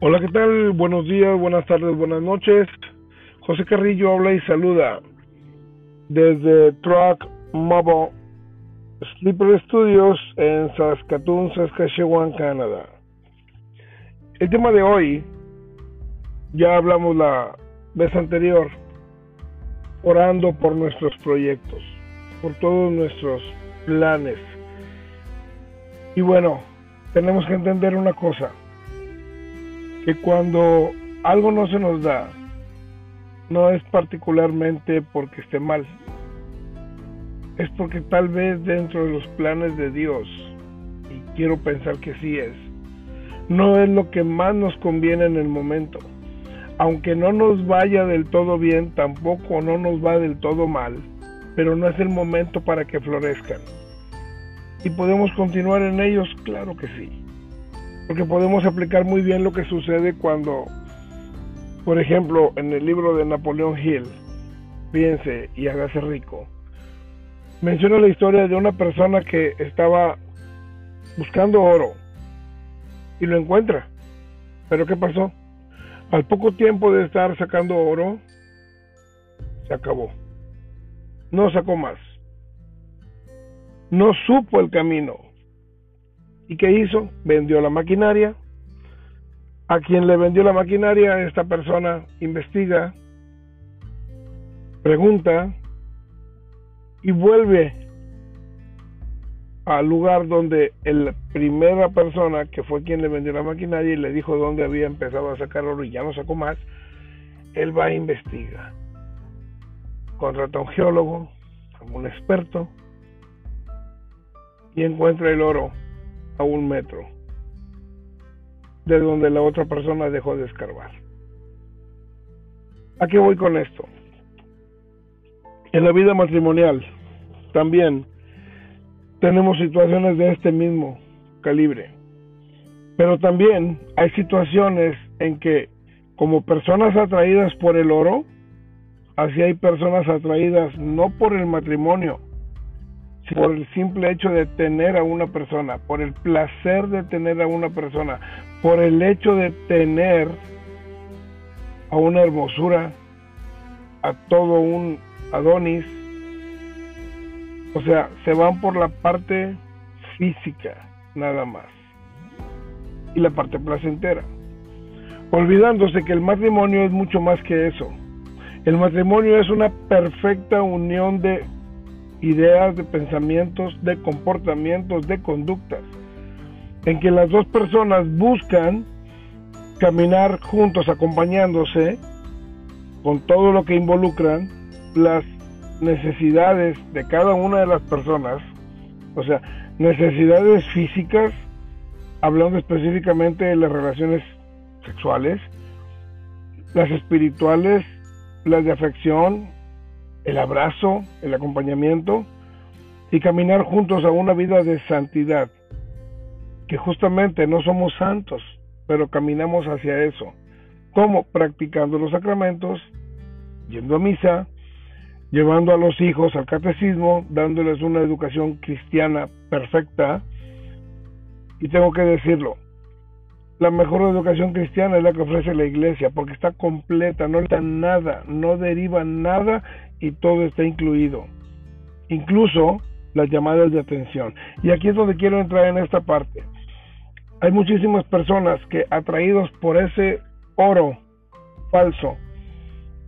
Hola, ¿qué tal? Buenos días, buenas tardes, buenas noches. José Carrillo habla y saluda desde Truck Mobile Sleeper Studios en Saskatoon, Saskatchewan, Canadá. El tema de hoy, ya hablamos la vez anterior, orando por nuestros proyectos, por todos nuestros planes. Y bueno, tenemos que entender una cosa, que cuando algo no se nos da, no es particularmente porque esté mal, es porque tal vez dentro de los planes de Dios, y quiero pensar que sí es, no es lo que más nos conviene en el momento. Aunque no nos vaya del todo bien, tampoco no nos va del todo mal, pero no es el momento para que florezcan. ¿Y podemos continuar en ellos? Claro que sí. Porque podemos aplicar muy bien lo que sucede cuando, por ejemplo, en el libro de Napoleón Hill, piense y hágase rico, menciona la historia de una persona que estaba buscando oro y lo encuentra. Pero ¿qué pasó? Al poco tiempo de estar sacando oro, se acabó. No sacó más. No supo el camino. ¿Y qué hizo? Vendió la maquinaria. A quien le vendió la maquinaria, esta persona investiga, pregunta, y vuelve al lugar donde la primera persona que fue quien le vendió la maquinaria y le dijo dónde había empezado a sacar oro y ya no sacó más, él va a investigar. Contrata a un geólogo, a un experto y encuentra el oro a un metro de donde la otra persona dejó de escarbar. ¿A qué voy con esto? En la vida matrimonial también tenemos situaciones de este mismo calibre. Pero también hay situaciones en que como personas atraídas por el oro, así hay personas atraídas no por el matrimonio, por el simple hecho de tener a una persona, por el placer de tener a una persona, por el hecho de tener a una hermosura, a todo un Adonis. O sea, se van por la parte física nada más. Y la parte placentera. Olvidándose que el matrimonio es mucho más que eso. El matrimonio es una perfecta unión de ideas, de pensamientos, de comportamientos, de conductas, en que las dos personas buscan caminar juntos, acompañándose, con todo lo que involucran las necesidades de cada una de las personas, o sea, necesidades físicas, hablando específicamente de las relaciones sexuales, las espirituales, las de afección, el abrazo, el acompañamiento y caminar juntos a una vida de santidad, que justamente no somos santos, pero caminamos hacia eso. ¿Cómo? Practicando los sacramentos, yendo a misa, llevando a los hijos al catecismo, dándoles una educación cristiana perfecta. Y tengo que decirlo, la mejor educación cristiana es la que ofrece la iglesia, porque está completa, no le da nada, no deriva nada y todo está incluido. Incluso las llamadas de atención. Y aquí es donde quiero entrar en esta parte. Hay muchísimas personas que atraídos por ese oro falso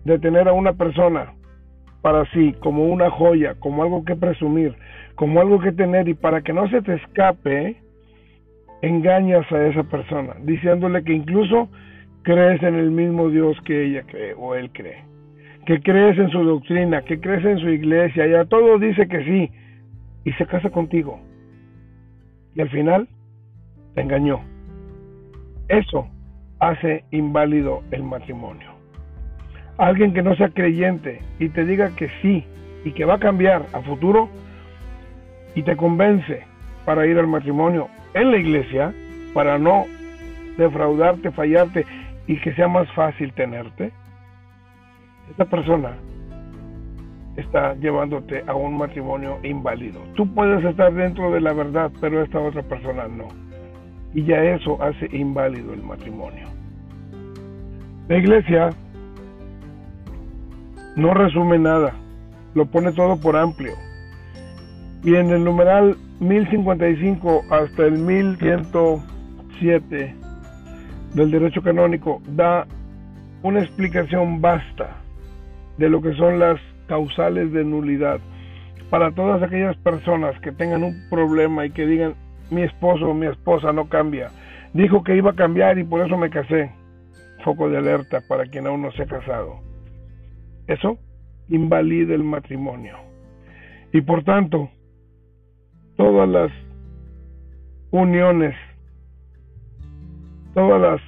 de tener a una persona para sí como una joya, como algo que presumir, como algo que tener y para que no se te escape, engañas a esa persona, diciéndole que incluso crees en el mismo Dios que ella cree o él cree, que crees en su doctrina, que crees en su iglesia, y a todo dice que sí, y se casa contigo. Y al final te engañó. Eso hace inválido el matrimonio alguien que no sea creyente y te diga que sí y que va a cambiar a futuro y te convence para ir al matrimonio en la iglesia para no defraudarte, fallarte y que sea más fácil tenerte, esta persona está llevándote a un matrimonio inválido. Tú puedes estar dentro de la verdad, pero esta otra persona no. Y ya eso hace inválido el matrimonio. La iglesia no resume nada, lo pone todo por amplio. Y en el numeral 1055 hasta el 1107 del derecho canónico da una explicación vasta de lo que son las causales de nulidad para todas aquellas personas que tengan un problema y que digan mi esposo o mi esposa no cambia. Dijo que iba a cambiar y por eso me casé. Foco de alerta para quien aún no se ha casado. Eso invalida el matrimonio. Y por tanto, todas las uniones, todas las,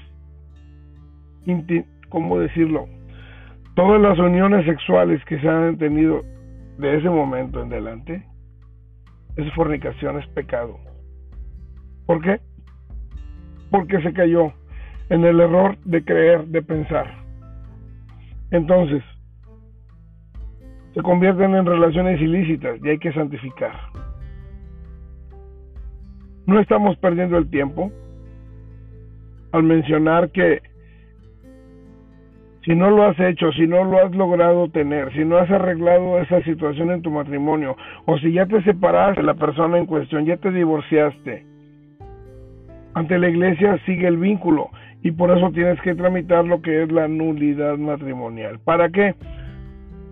¿cómo decirlo? Todas las uniones sexuales que se han tenido de ese momento en adelante, es fornicación, es pecado. ¿Por qué? Porque se cayó en el error de creer, de pensar. Entonces, se convierten en relaciones ilícitas y hay que santificar. No estamos perdiendo el tiempo al mencionar que si no lo has hecho, si no lo has logrado tener, si no has arreglado esa situación en tu matrimonio, o si ya te separaste de la persona en cuestión, ya te divorciaste, ante la iglesia sigue el vínculo y por eso tienes que tramitar lo que es la nulidad matrimonial. ¿Para qué?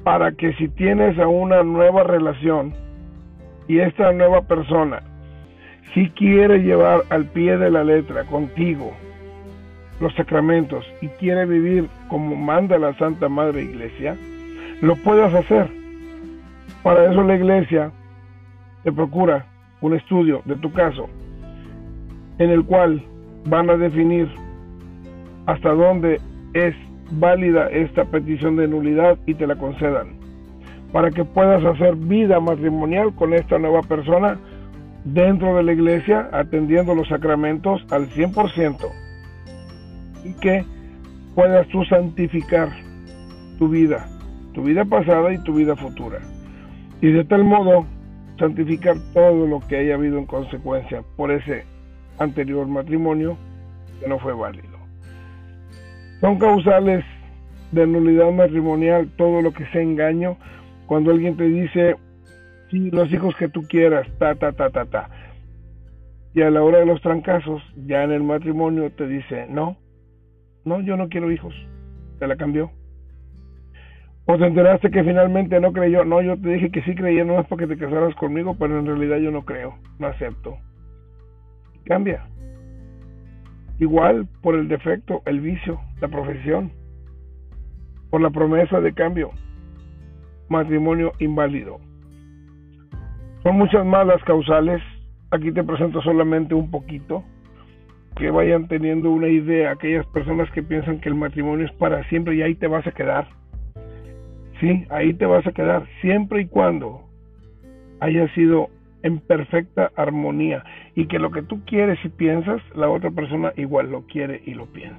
Para que si tienes a una nueva relación y esta nueva persona si quiere llevar al pie de la letra contigo los sacramentos y quiere vivir como manda la Santa Madre Iglesia, lo puedas hacer. Para eso la Iglesia te procura un estudio de tu caso en el cual van a definir hasta dónde es válida esta petición de nulidad y te la concedan para que puedas hacer vida matrimonial con esta nueva persona dentro de la iglesia atendiendo los sacramentos al 100% y que puedas tú santificar tu vida, tu vida pasada y tu vida futura. Y de tal modo santificar todo lo que haya habido en consecuencia por ese anterior matrimonio que no fue válido. Son causales de nulidad matrimonial todo lo que sea engaño cuando alguien te dice, los hijos que tú quieras, ta, ta, ta, ta, ta. Y a la hora de los trancazos, ya en el matrimonio te dice, no, no, yo no quiero hijos. Te la cambió. O te enteraste que finalmente no creyó. No, yo te dije que sí creía, no es porque te casaras conmigo, pero en realidad yo no creo, no acepto. Cambia. Igual por el defecto, el vicio, la profesión, por la promesa de cambio. Matrimonio inválido. Son muchas más las causales. Aquí te presento solamente un poquito que vayan teniendo una idea, aquellas personas que piensan que el matrimonio es para siempre y ahí te vas a quedar. Sí, ahí te vas a quedar, siempre y cuando haya sido en perfecta armonía y que lo que tú quieres y piensas, la otra persona igual lo quiere y lo piensa.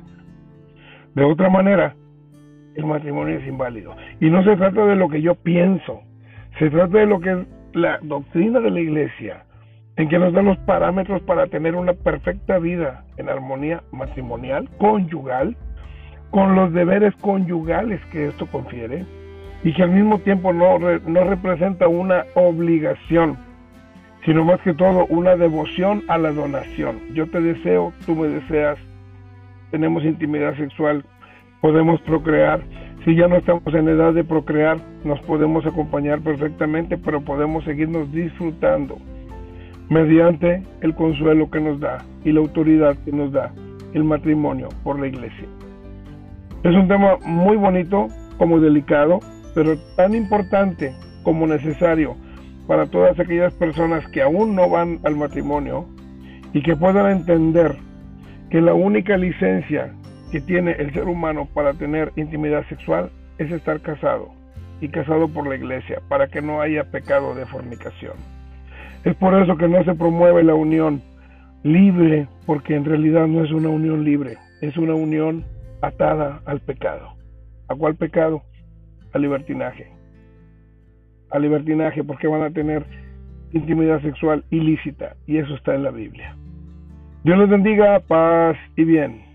De otra manera, el matrimonio es inválido. Y no se trata de lo que yo pienso, se trata de lo que es la doctrina de la iglesia, en que nos dan los parámetros para tener una perfecta vida en armonía matrimonial, conyugal, con los deberes conyugales que esto confiere y que al mismo tiempo no, no representa una obligación, sino más que todo una devoción a la donación. Yo te deseo, tú me deseas, tenemos intimidad sexual, podemos procrear. Si ya no estamos en edad de procrear, nos podemos acompañar perfectamente, pero podemos seguirnos disfrutando mediante el consuelo que nos da y la autoridad que nos da el matrimonio por la iglesia. Es un tema muy bonito como delicado, pero tan importante como necesario para todas aquellas personas que aún no van al matrimonio y que puedan entender que la única licencia que tiene el ser humano para tener intimidad sexual es estar casado y casado por la iglesia para que no haya pecado de fornicación. Es por eso que no se promueve la unión libre, porque en realidad no es una unión libre, es una unión atada al pecado. ¿A cuál pecado? Al libertinaje. Al libertinaje porque van a tener intimidad sexual ilícita y eso está en la Biblia. Dios les bendiga, paz y bien.